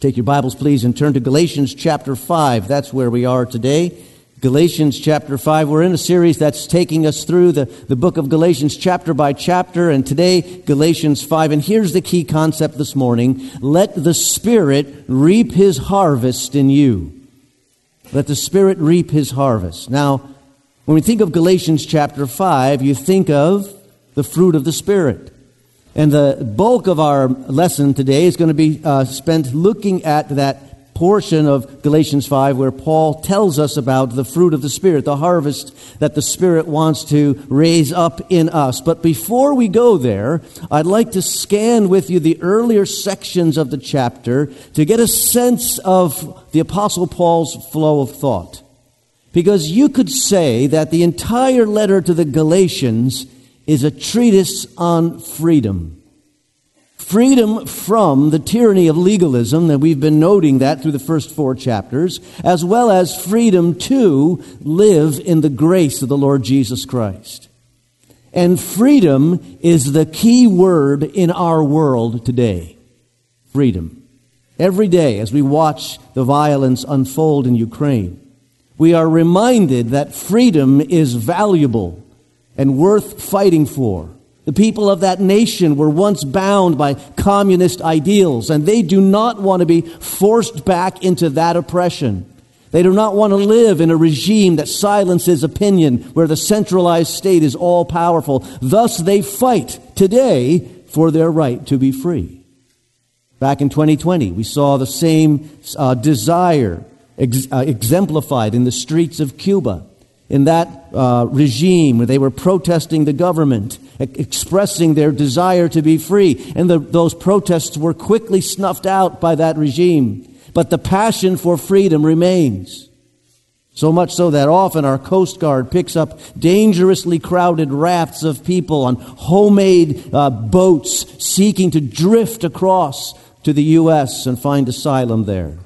Take your Bibles, please, and turn to Galatians chapter 5. That's where we are today. Galatians chapter 5. We're in a series that's taking us through the, the book of Galatians chapter by chapter, and today, Galatians 5. And here's the key concept this morning let the Spirit reap his harvest in you. Let the Spirit reap his harvest. Now, when we think of Galatians chapter 5, you think of the fruit of the Spirit. And the bulk of our lesson today is going to be uh, spent looking at that portion of Galatians 5 where Paul tells us about the fruit of the Spirit, the harvest that the Spirit wants to raise up in us. But before we go there, I'd like to scan with you the earlier sections of the chapter to get a sense of the Apostle Paul's flow of thought. Because you could say that the entire letter to the Galatians is a treatise on freedom. Freedom from the tyranny of legalism, that we've been noting that through the first four chapters, as well as freedom to live in the grace of the Lord Jesus Christ. And freedom is the key word in our world today. Freedom. Every day, as we watch the violence unfold in Ukraine, we are reminded that freedom is valuable and worth fighting for. The people of that nation were once bound by communist ideals, and they do not want to be forced back into that oppression. They do not want to live in a regime that silences opinion, where the centralized state is all powerful. Thus, they fight today for their right to be free. Back in 2020, we saw the same uh, desire ex- uh, exemplified in the streets of Cuba in that uh, regime where they were protesting the government, expressing their desire to be free. And the, those protests were quickly snuffed out by that regime. But the passion for freedom remains. So much so that often our Coast Guard picks up dangerously crowded rafts of people on homemade uh, boats seeking to drift across to the U.S. and find asylum there.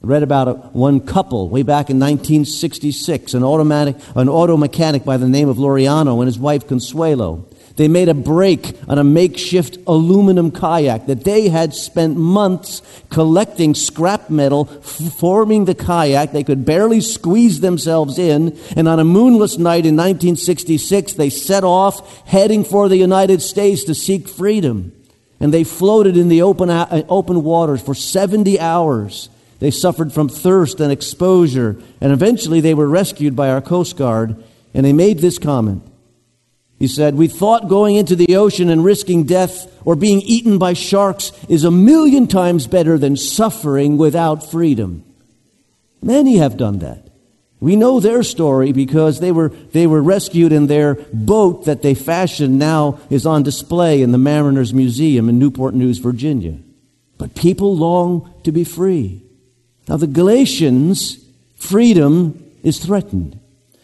Read about a, one couple way back in 1966, an, automatic, an auto mechanic by the name of Loriano and his wife Consuelo. They made a break on a makeshift aluminum kayak that they had spent months collecting scrap metal, f- forming the kayak. They could barely squeeze themselves in. And on a moonless night in 1966, they set off heading for the United States to seek freedom. And they floated in the open, open waters for 70 hours they suffered from thirst and exposure, and eventually they were rescued by our Coast Guard, and they made this comment. He said, We thought going into the ocean and risking death or being eaten by sharks is a million times better than suffering without freedom. Many have done that. We know their story because they were, they were rescued in their boat that they fashioned now is on display in the Mariners Museum in Newport News, Virginia. But people long to be free. Now, the Galatians' freedom is threatened.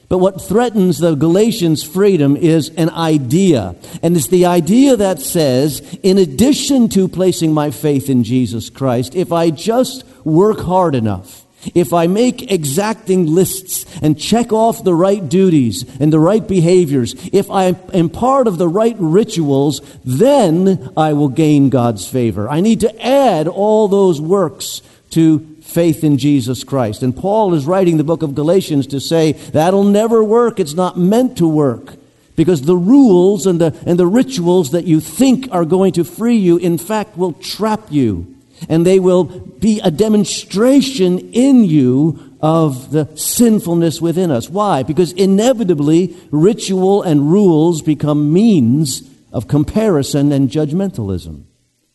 But what threatens the Galatians' freedom is an idea. And it's the idea that says, in addition to placing my faith in Jesus Christ, if I just work hard enough, if I make exacting lists and check off the right duties and the right behaviors, if I am part of the right rituals, then I will gain God's favor. I need to add all those works to faith in Jesus Christ. And Paul is writing the book of Galatians to say that'll never work. It's not meant to work. Because the rules and the, and the rituals that you think are going to free you, in fact, will trap you. And they will be a demonstration in you of the sinfulness within us. Why? Because inevitably, ritual and rules become means of comparison and judgmentalism.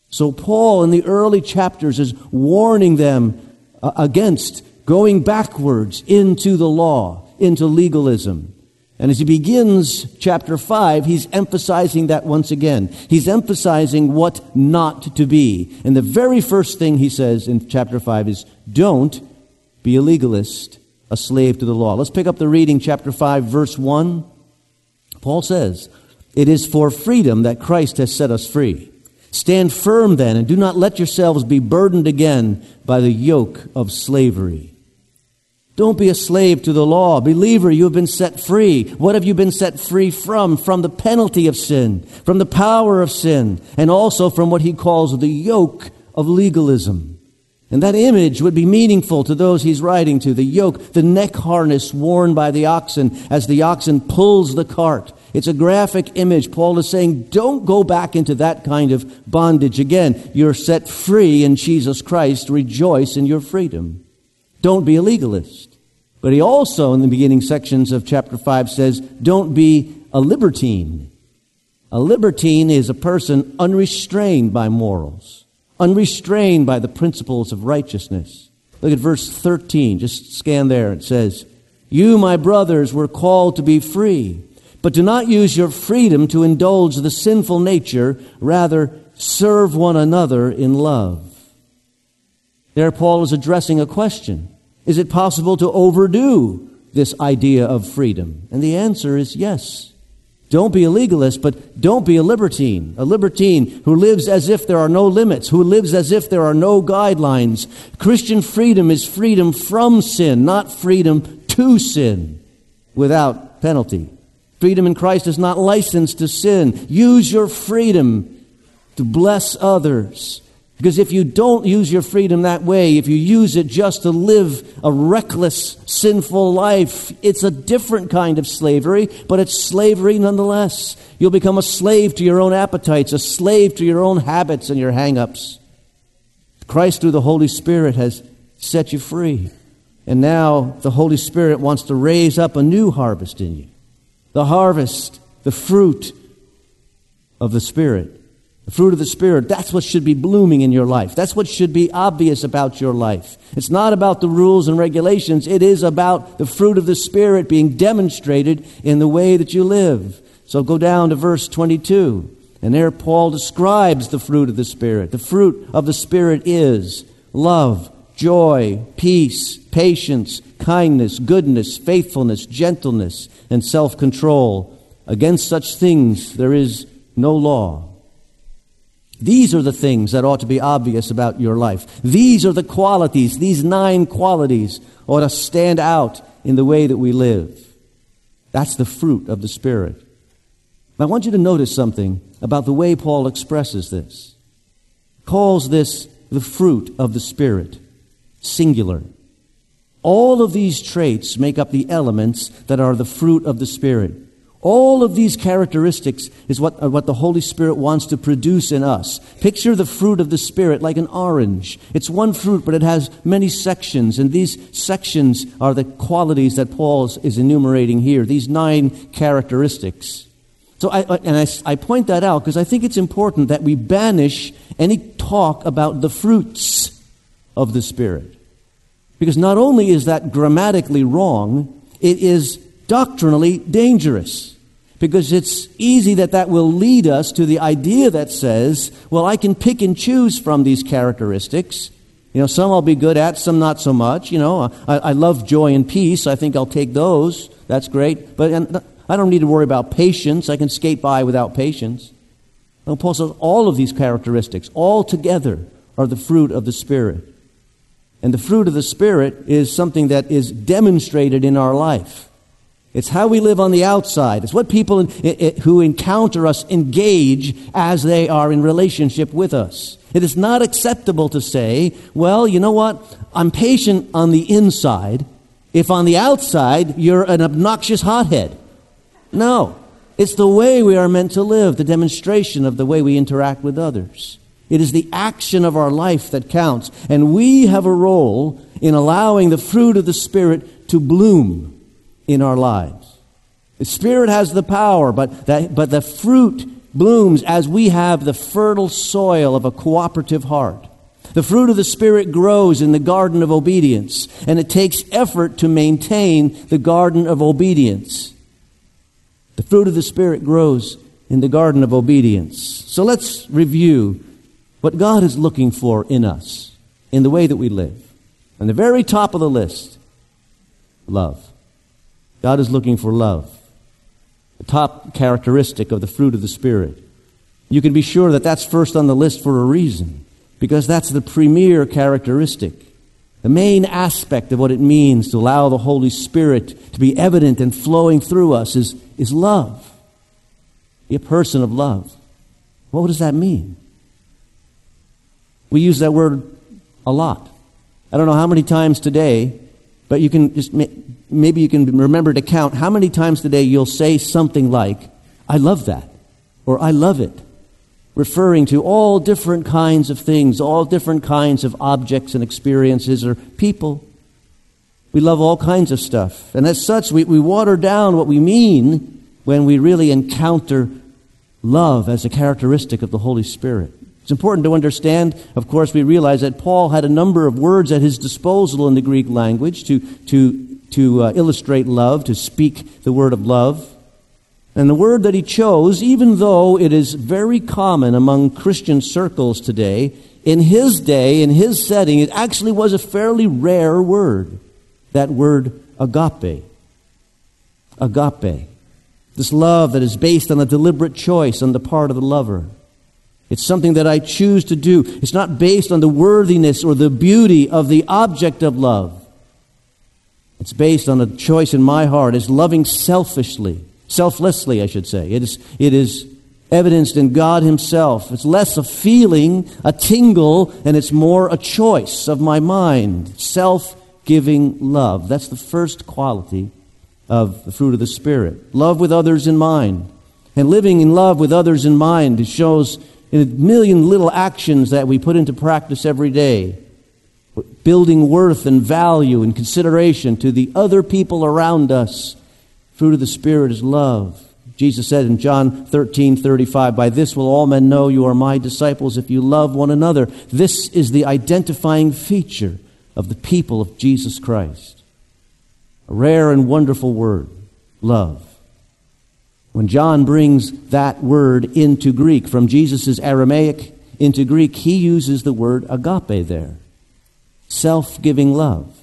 So, Paul, in the early chapters, is warning them against going backwards into the law, into legalism. And as he begins chapter 5, he's emphasizing that once again. He's emphasizing what not to be. And the very first thing he says in chapter 5 is don't be a legalist, a slave to the law. Let's pick up the reading, chapter 5, verse 1. Paul says, It is for freedom that Christ has set us free. Stand firm then, and do not let yourselves be burdened again by the yoke of slavery. Don't be a slave to the law. Believer, you have been set free. What have you been set free from? From the penalty of sin, from the power of sin, and also from what he calls the yoke of legalism. And that image would be meaningful to those he's writing to. The yoke, the neck harness worn by the oxen as the oxen pulls the cart. It's a graphic image. Paul is saying, don't go back into that kind of bondage again. You're set free in Jesus Christ. Rejoice in your freedom. Don't be a legalist. But he also, in the beginning sections of chapter 5, says, don't be a libertine. A libertine is a person unrestrained by morals, unrestrained by the principles of righteousness. Look at verse 13. Just scan there. It says, You, my brothers, were called to be free, but do not use your freedom to indulge the sinful nature. Rather, serve one another in love. There, Paul is addressing a question. Is it possible to overdo this idea of freedom? And the answer is yes. Don't be a legalist, but don't be a libertine. A libertine who lives as if there are no limits, who lives as if there are no guidelines. Christian freedom is freedom from sin, not freedom to sin without penalty. Freedom in Christ is not license to sin. Use your freedom to bless others because if you don't use your freedom that way, if you use it just to live a reckless, sinful life, it's a different kind of slavery, but it's slavery nonetheless. You'll become a slave to your own appetites, a slave to your own habits and your hang ups. Christ, through the Holy Spirit, has set you free. And now the Holy Spirit wants to raise up a new harvest in you the harvest, the fruit of the Spirit. The fruit of the Spirit, that's what should be blooming in your life. That's what should be obvious about your life. It's not about the rules and regulations, it is about the fruit of the Spirit being demonstrated in the way that you live. So go down to verse 22. And there Paul describes the fruit of the Spirit. The fruit of the Spirit is love, joy, peace, patience, kindness, goodness, faithfulness, gentleness, and self control. Against such things there is no law. These are the things that ought to be obvious about your life. These are the qualities, these nine qualities ought to stand out in the way that we live. That's the fruit of the Spirit. I want you to notice something about the way Paul expresses this. Calls this the fruit of the Spirit, singular. All of these traits make up the elements that are the fruit of the Spirit. All of these characteristics is what, uh, what the Holy Spirit wants to produce in us. Picture the fruit of the Spirit like an orange. It's one fruit, but it has many sections, and these sections are the qualities that Paul is enumerating here, these nine characteristics. So, I, uh, and I, I point that out because I think it's important that we banish any talk about the fruits of the Spirit. Because not only is that grammatically wrong, it is doctrinally dangerous because it's easy that that will lead us to the idea that says, well, I can pick and choose from these characteristics. You know, some I'll be good at, some not so much. You know, I, I love joy and peace. I think I'll take those. That's great. But I don't need to worry about patience. I can skate by without patience. And Paul says all of these characteristics, all together, are the fruit of the Spirit. And the fruit of the Spirit is something that is demonstrated in our life. It's how we live on the outside. It's what people in, it, who encounter us engage as they are in relationship with us. It is not acceptable to say, well, you know what? I'm patient on the inside if on the outside you're an obnoxious hothead. No. It's the way we are meant to live, the demonstration of the way we interact with others. It is the action of our life that counts. And we have a role in allowing the fruit of the Spirit to bloom in our lives. The Spirit has the power, but, that, but the fruit blooms as we have the fertile soil of a cooperative heart. The fruit of the Spirit grows in the garden of obedience, and it takes effort to maintain the garden of obedience. The fruit of the Spirit grows in the garden of obedience. So let's review what God is looking for in us, in the way that we live. On the very top of the list, love. God is looking for love, the top characteristic of the fruit of the Spirit. You can be sure that that's first on the list for a reason, because that's the premier characteristic. The main aspect of what it means to allow the Holy Spirit to be evident and flowing through us is, is love. Be a person of love. What does that mean? We use that word a lot I don't know how many times today, but you can just maybe you can remember to count how many times today you'll say something like, I love that, or I love it, referring to all different kinds of things, all different kinds of objects and experiences or people. We love all kinds of stuff. And as such, we, we water down what we mean when we really encounter love as a characteristic of the Holy Spirit. It's important to understand, of course, we realize that Paul had a number of words at his disposal in the Greek language to, to, to uh, illustrate love, to speak the word of love. And the word that he chose, even though it is very common among Christian circles today, in his day, in his setting, it actually was a fairly rare word. That word agape. Agape. This love that is based on a deliberate choice on the part of the lover. It's something that I choose to do. It's not based on the worthiness or the beauty of the object of love. It's based on a choice in my heart. It's loving selfishly, selflessly, I should say. It is, it is evidenced in God Himself. It's less a feeling, a tingle, and it's more a choice of my mind. Self giving love. That's the first quality of the fruit of the Spirit. Love with others in mind. And living in love with others in mind shows in a million little actions that we put into practice every day, building worth and value and consideration to the other people around us. Fruit of the Spirit is love. Jesus said in John 13, 35, By this will all men know you are my disciples if you love one another. This is the identifying feature of the people of Jesus Christ. A rare and wonderful word, love. When John brings that word into Greek, from Jesus' Aramaic into Greek, he uses the word agape there self giving love.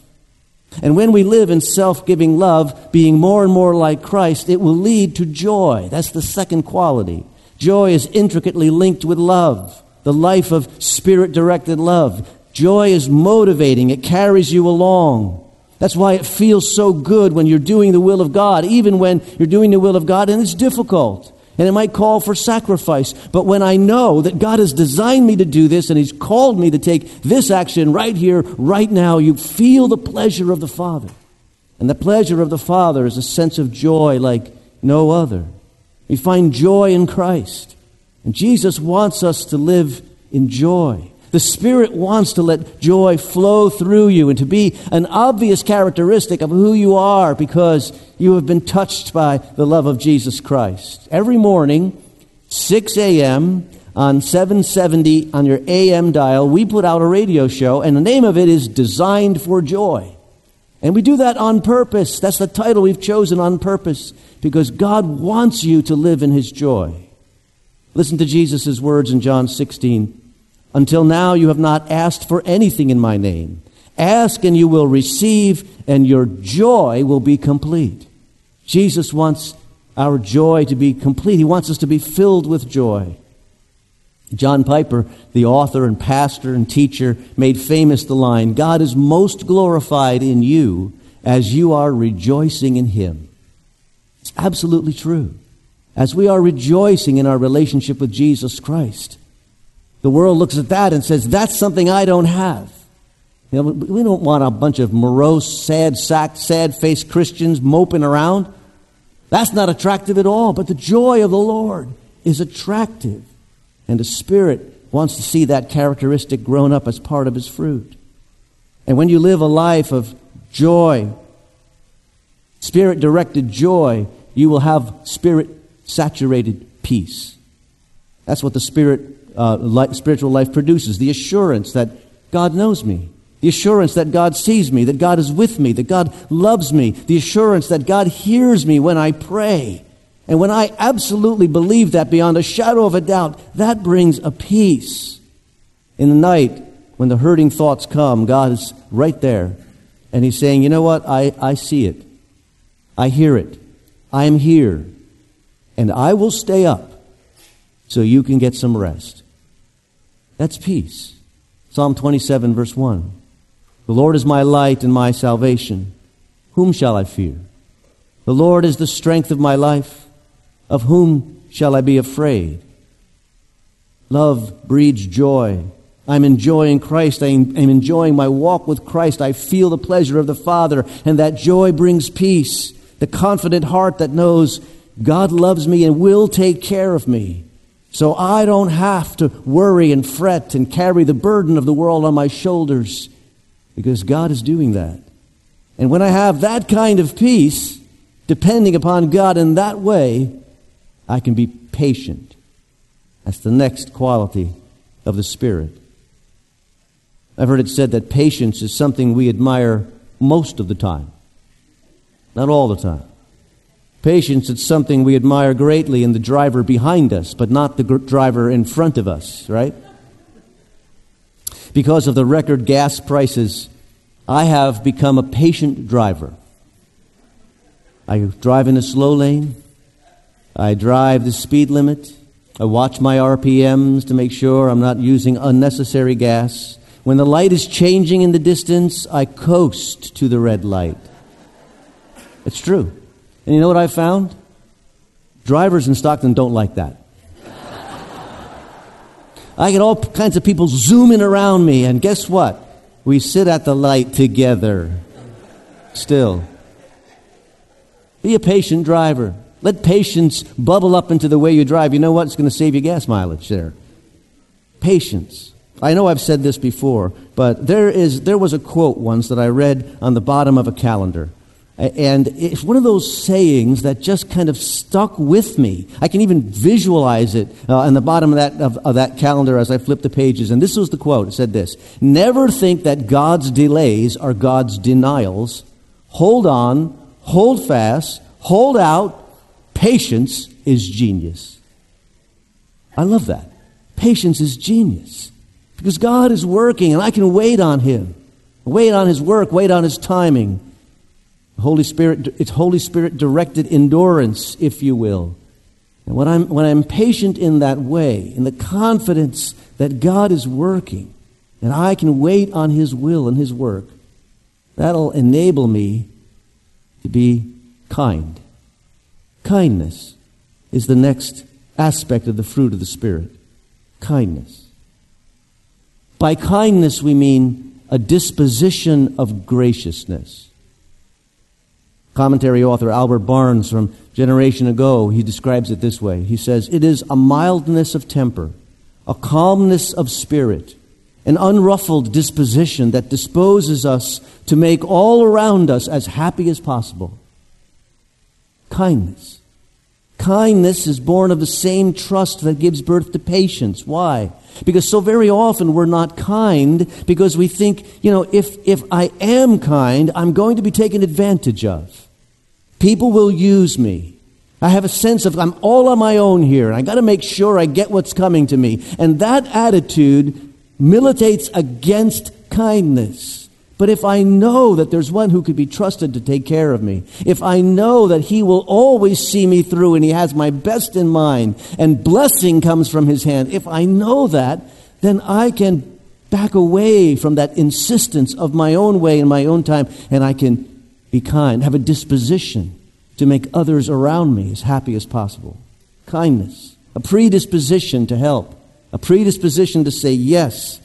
And when we live in self giving love, being more and more like Christ, it will lead to joy. That's the second quality. Joy is intricately linked with love, the life of spirit directed love. Joy is motivating, it carries you along. That's why it feels so good when you're doing the will of God, even when you're doing the will of God and it's difficult. And it might call for sacrifice. But when I know that God has designed me to do this and He's called me to take this action right here, right now, you feel the pleasure of the Father. And the pleasure of the Father is a sense of joy like no other. We find joy in Christ. And Jesus wants us to live in joy. The Spirit wants to let joy flow through you and to be an obvious characteristic of who you are because you have been touched by the love of Jesus Christ. Every morning, 6 a.m., on 770 on your AM dial, we put out a radio show, and the name of it is Designed for Joy. And we do that on purpose. That's the title we've chosen on purpose because God wants you to live in His joy. Listen to Jesus' words in John 16. Until now, you have not asked for anything in my name. Ask and you will receive, and your joy will be complete. Jesus wants our joy to be complete. He wants us to be filled with joy. John Piper, the author and pastor and teacher, made famous the line God is most glorified in you as you are rejoicing in Him. It's absolutely true. As we are rejoicing in our relationship with Jesus Christ, the world looks at that and says, that's something I don't have. You know, we don't want a bunch of morose, sad sacked, sad faced Christians moping around. That's not attractive at all. But the joy of the Lord is attractive. And the Spirit wants to see that characteristic grown up as part of His fruit. And when you live a life of joy, Spirit directed joy, you will have Spirit saturated peace. That's what the Spirit uh, life, spiritual life produces the assurance that God knows me, the assurance that God sees me, that God is with me, that God loves me, the assurance that God hears me when I pray. And when I absolutely believe that beyond a shadow of a doubt, that brings a peace. In the night, when the hurting thoughts come, God is right there. And He's saying, You know what? I, I see it. I hear it. I am here. And I will stay up so you can get some rest. That's peace. Psalm 27, verse 1. The Lord is my light and my salvation. Whom shall I fear? The Lord is the strength of my life. Of whom shall I be afraid? Love breeds joy. I'm enjoying Christ. I'm, enjoying my walk with Christ. I feel the pleasure of the Father, and that joy brings peace. The confident heart that knows God loves me and will take care of me. So I don't have to worry and fret and carry the burden of the world on my shoulders because God is doing that. And when I have that kind of peace, depending upon God in that way, I can be patient. That's the next quality of the Spirit. I've heard it said that patience is something we admire most of the time, not all the time. Patience is something we admire greatly in the driver behind us, but not the gr- driver in front of us, right? Because of the record gas prices, I have become a patient driver. I drive in a slow lane. I drive the speed limit. I watch my RPMs to make sure I'm not using unnecessary gas. When the light is changing in the distance, I coast to the red light. It's true. And you know what I found? Drivers in Stockton don't like that. I get all kinds of people zooming around me, and guess what? We sit at the light together. Still. Be a patient driver. Let patience bubble up into the way you drive. You know what? It's going to save you gas mileage there. Patience. I know I've said this before, but there, is, there was a quote once that I read on the bottom of a calendar. And it's one of those sayings that just kind of stuck with me. I can even visualize it uh, on the bottom of that, of, of that calendar as I flip the pages. And this was the quote. It said this Never think that God's delays are God's denials. Hold on, hold fast, hold out. Patience is genius. I love that. Patience is genius. Because God is working and I can wait on Him. Wait on His work, wait on His timing. Holy Spirit, it's Holy Spirit directed endurance, if you will. And when I'm, when I'm patient in that way, in the confidence that God is working, and I can wait on His will and His work, that'll enable me to be kind. Kindness is the next aspect of the fruit of the Spirit. Kindness. By kindness, we mean a disposition of graciousness. Commentary author Albert Barnes from generation ago, he describes it this way. He says, It is a mildness of temper, a calmness of spirit, an unruffled disposition that disposes us to make all around us as happy as possible. Kindness. Kindness is born of the same trust that gives birth to patience. Why? Because so very often we're not kind because we think, you know, if, if I am kind, I'm going to be taken advantage of. People will use me. I have a sense of I'm all on my own here, and I got to make sure I get what's coming to me. And that attitude militates against kindness. But if I know that there's one who could be trusted to take care of me, if I know that he will always see me through and he has my best in mind and blessing comes from his hand, if I know that, then I can back away from that insistence of my own way and my own time and I can be kind, have a disposition to make others around me as happy as possible. Kindness, a predisposition to help, a predisposition to say yes.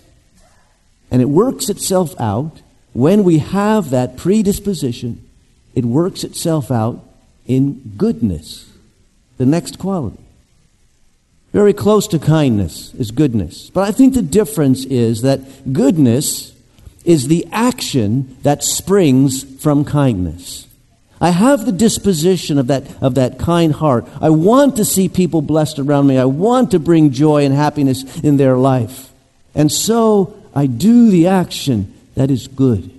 And it works itself out when we have that predisposition, it works itself out in goodness, the next quality. Very close to kindness is goodness. But I think the difference is that goodness is the action that springs from kindness. I have the disposition of that, of that kind heart. I want to see people blessed around me. I want to bring joy and happiness in their life. And so I do the action that is good.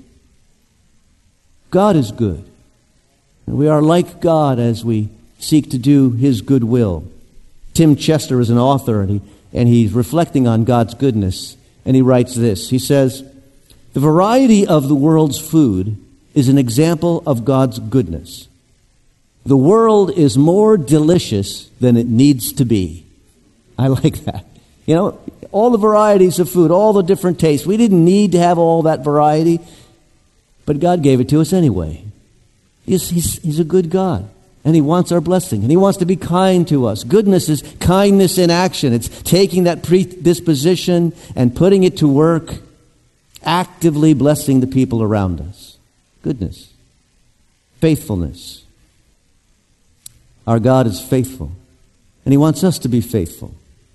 God is good. And we are like God as we seek to do His good will. Tim Chester is an author, and, he, and he's reflecting on God's goodness. And he writes this He says, the variety of the world's food is an example of God's goodness. The world is more delicious than it needs to be. I like that. You know, all the varieties of food, all the different tastes. We didn't need to have all that variety, but God gave it to us anyway. He's, he's, he's a good God. And He wants our blessing. And He wants to be kind to us. Goodness is kindness in action. It's taking that predisposition and putting it to work, actively blessing the people around us. Goodness. Faithfulness. Our God is faithful. And He wants us to be faithful.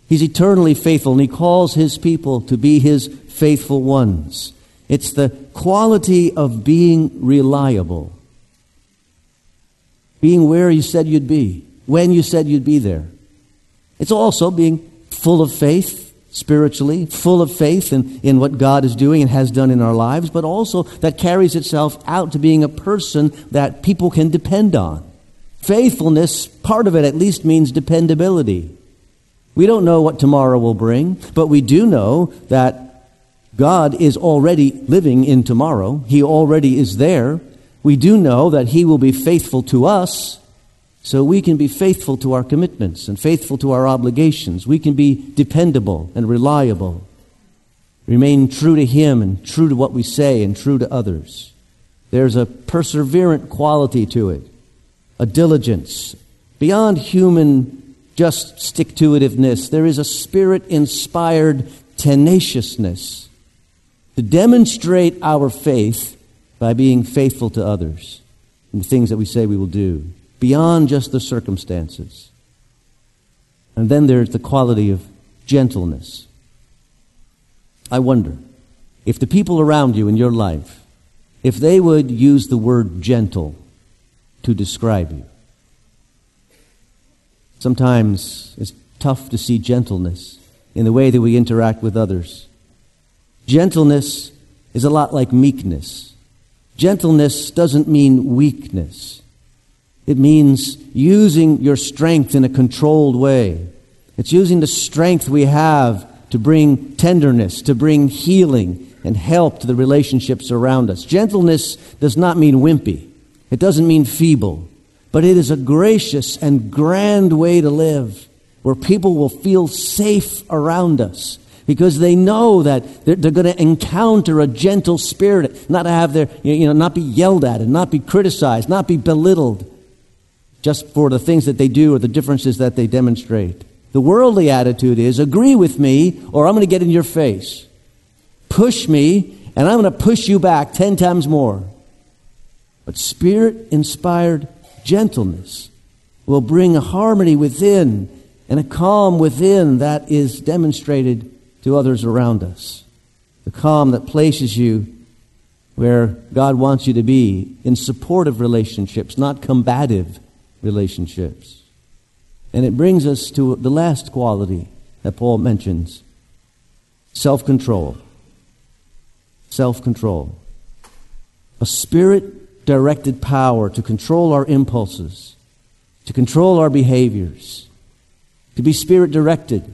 He's eternally faithful, and He calls His people to be His faithful ones. It's the quality of being reliable being where you said you'd be, when you said you'd be there. It's also being full of faith spiritually, full of faith in, in what God is doing and has done in our lives, but also that carries itself out to being a person that people can depend on. Faithfulness, part of it at least means dependability. We don't know what tomorrow will bring, but we do know that God is already living in tomorrow. He already is there we do know that He will be faithful to us, so we can be faithful to our commitments and faithful to our obligations. We can be dependable and reliable, remain true to Him and true to what we say and true to others. There's a perseverant quality to it, a diligence beyond human just stick to itiveness. There is a spirit inspired tenaciousness to demonstrate our faith by being faithful to others in the things that we say we will do, beyond just the circumstances. And then there's the quality of gentleness. I wonder if the people around you in your life, if they would use the word gentle to describe you. Sometimes it's tough to see gentleness in the way that we interact with others. Gentleness is a lot like meekness. Gentleness doesn't mean weakness. It means using your strength in a controlled way. It's using the strength we have to bring tenderness, to bring healing and help to the relationships around us. Gentleness does not mean wimpy. It doesn't mean feeble. But it is a gracious and grand way to live where people will feel safe around us because they know that they're, they're going to encounter a gentle spirit, not to have their, you know, not be yelled at and not be criticized, not be belittled just for the things that they do or the differences that they demonstrate. The worldly attitude is agree with me or I'm going to get in your face. Push me and I'm going to push you back 10 times more. But spirit inspired gentleness will bring a harmony within and a calm within that is demonstrated to others around us. The calm that places you where God wants you to be in supportive relationships, not combative relationships. And it brings us to the last quality that Paul mentions self control. Self control. A spirit directed power to control our impulses, to control our behaviors, to be spirit directed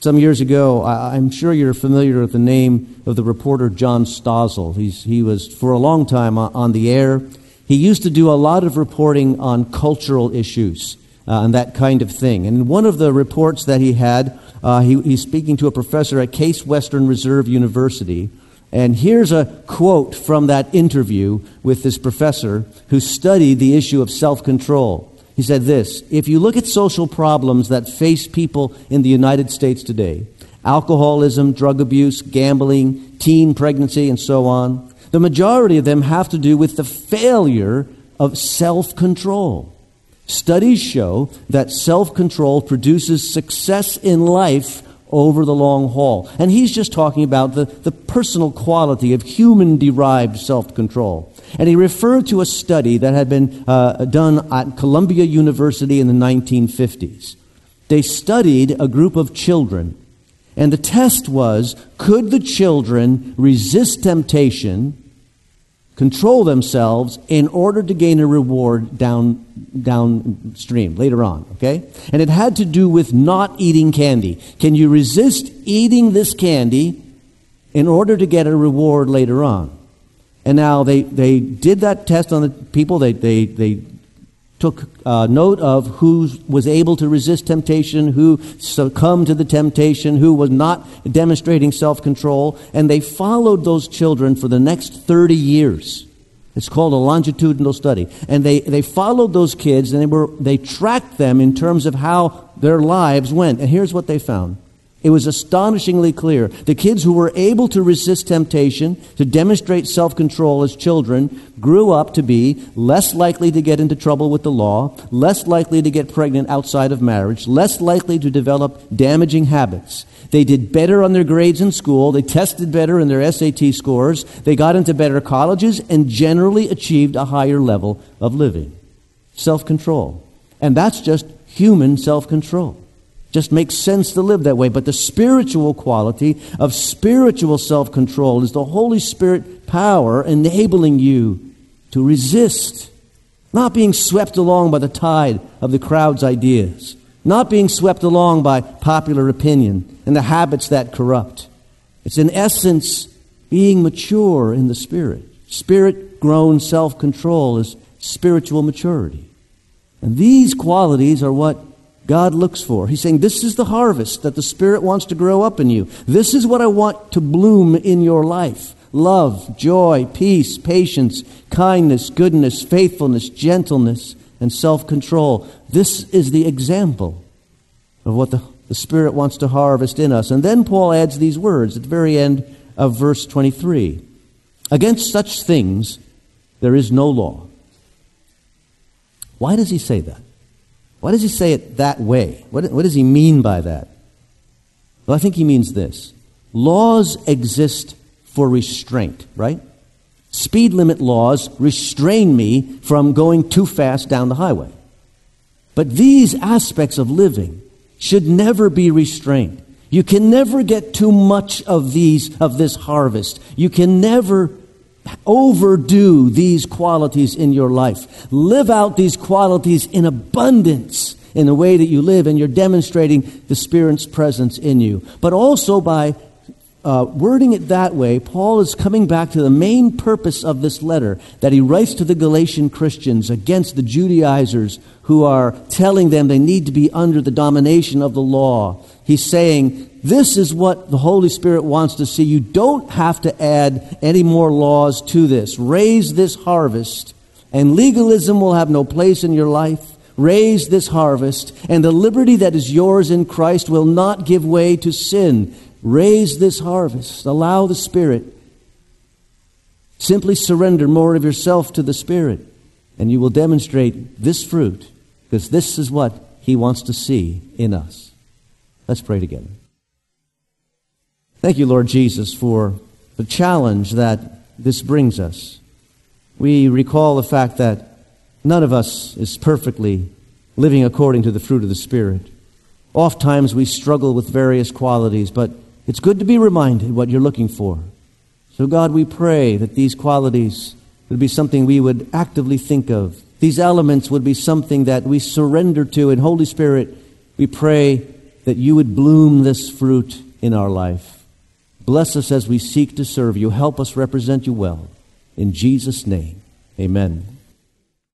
some years ago, I, am sure you're familiar with the name of the reporter John Stossel. He's, he was for a long time on the air. He used to do a lot of reporting on cultural issues uh, and that kind of thing. And in one of the reports that he had, uh, he, he's speaking to a professor at Case Western Reserve University. And here's a quote from that interview with this professor who studied the issue of self control. He said this If you look at social problems that face people in the United States today alcoholism, drug abuse, gambling, teen pregnancy, and so on the majority of them have to do with the failure of self control. Studies show that self control produces success in life over the long haul. And he's just talking about the, the personal quality of human derived self control. And he referred to a study that had been uh, done at Columbia University in the 1950s. They studied a group of children, and the test was could the children resist temptation, control themselves in order to gain a reward down, downstream later on, okay? And it had to do with not eating candy. Can you resist eating this candy in order to get a reward later on? And now they, they did that test on the people. They, they, they took uh, note of who was able to resist temptation, who succumbed to the temptation, who was not demonstrating self control. And they followed those children for the next 30 years. It's called a longitudinal study. And they, they followed those kids and they, were, they tracked them in terms of how their lives went. And here's what they found it was astonishingly clear. The kids who were able to resist temptation, to demonstrate self control as children, grew up to be less likely to get into trouble with the law, less likely to get pregnant outside of marriage, less likely to develop damaging habits. They did better on their grades in school, they tested better in their SAT scores, they got into better colleges, and generally achieved a higher level of living. Self control. And that's just human self control just makes sense to live that way. But the spiritual quality of spiritual self control is the Holy Spirit power enabling you to resist, not being swept along by the tide of the crowd's ideas, not being swept along by popular opinion and the habits that corrupt. It's in essence being mature in the Spirit. Spirit grown self control is spiritual maturity. And these qualities are what God looks for. He's saying, This is the harvest that the Spirit wants to grow up in you. This is what I want to bloom in your life love, joy, peace, patience, kindness, goodness, faithfulness, gentleness, and self control. This is the example of what the, the Spirit wants to harvest in us. And then Paul adds these words at the very end of verse 23 Against such things there is no law. Why does he say that? Why does he say it that way? What, what does he mean by that? Well, I think he means this laws exist for restraint, right? Speed limit laws restrain me from going too fast down the highway. But these aspects of living should never be restrained. You can never get too much of these of this harvest. You can never overdo these qualities in your life. Live out these qualities in abundance in the way that you live, and you're demonstrating the Spirit's presence in you. But also by uh, wording it that way, Paul is coming back to the main purpose of this letter that he writes to the Galatian Christians against the Judaizers who are telling them they need to be under the domination of the law. He's saying, This is what the Holy Spirit wants to see. You don't have to add any more laws to this. Raise this harvest, and legalism will have no place in your life. Raise this harvest, and the liberty that is yours in Christ will not give way to sin. Raise this harvest. Allow the Spirit. Simply surrender more of yourself to the Spirit, and you will demonstrate this fruit, because this is what He wants to see in us. Let's pray together. Thank you, Lord Jesus, for the challenge that this brings us. We recall the fact that none of us is perfectly living according to the fruit of the Spirit. Oftentimes we struggle with various qualities, but it's good to be reminded what you're looking for. So, God, we pray that these qualities would be something we would actively think of. These elements would be something that we surrender to. And, Holy Spirit, we pray that you would bloom this fruit in our life. Bless us as we seek to serve you. Help us represent you well. In Jesus' name, amen.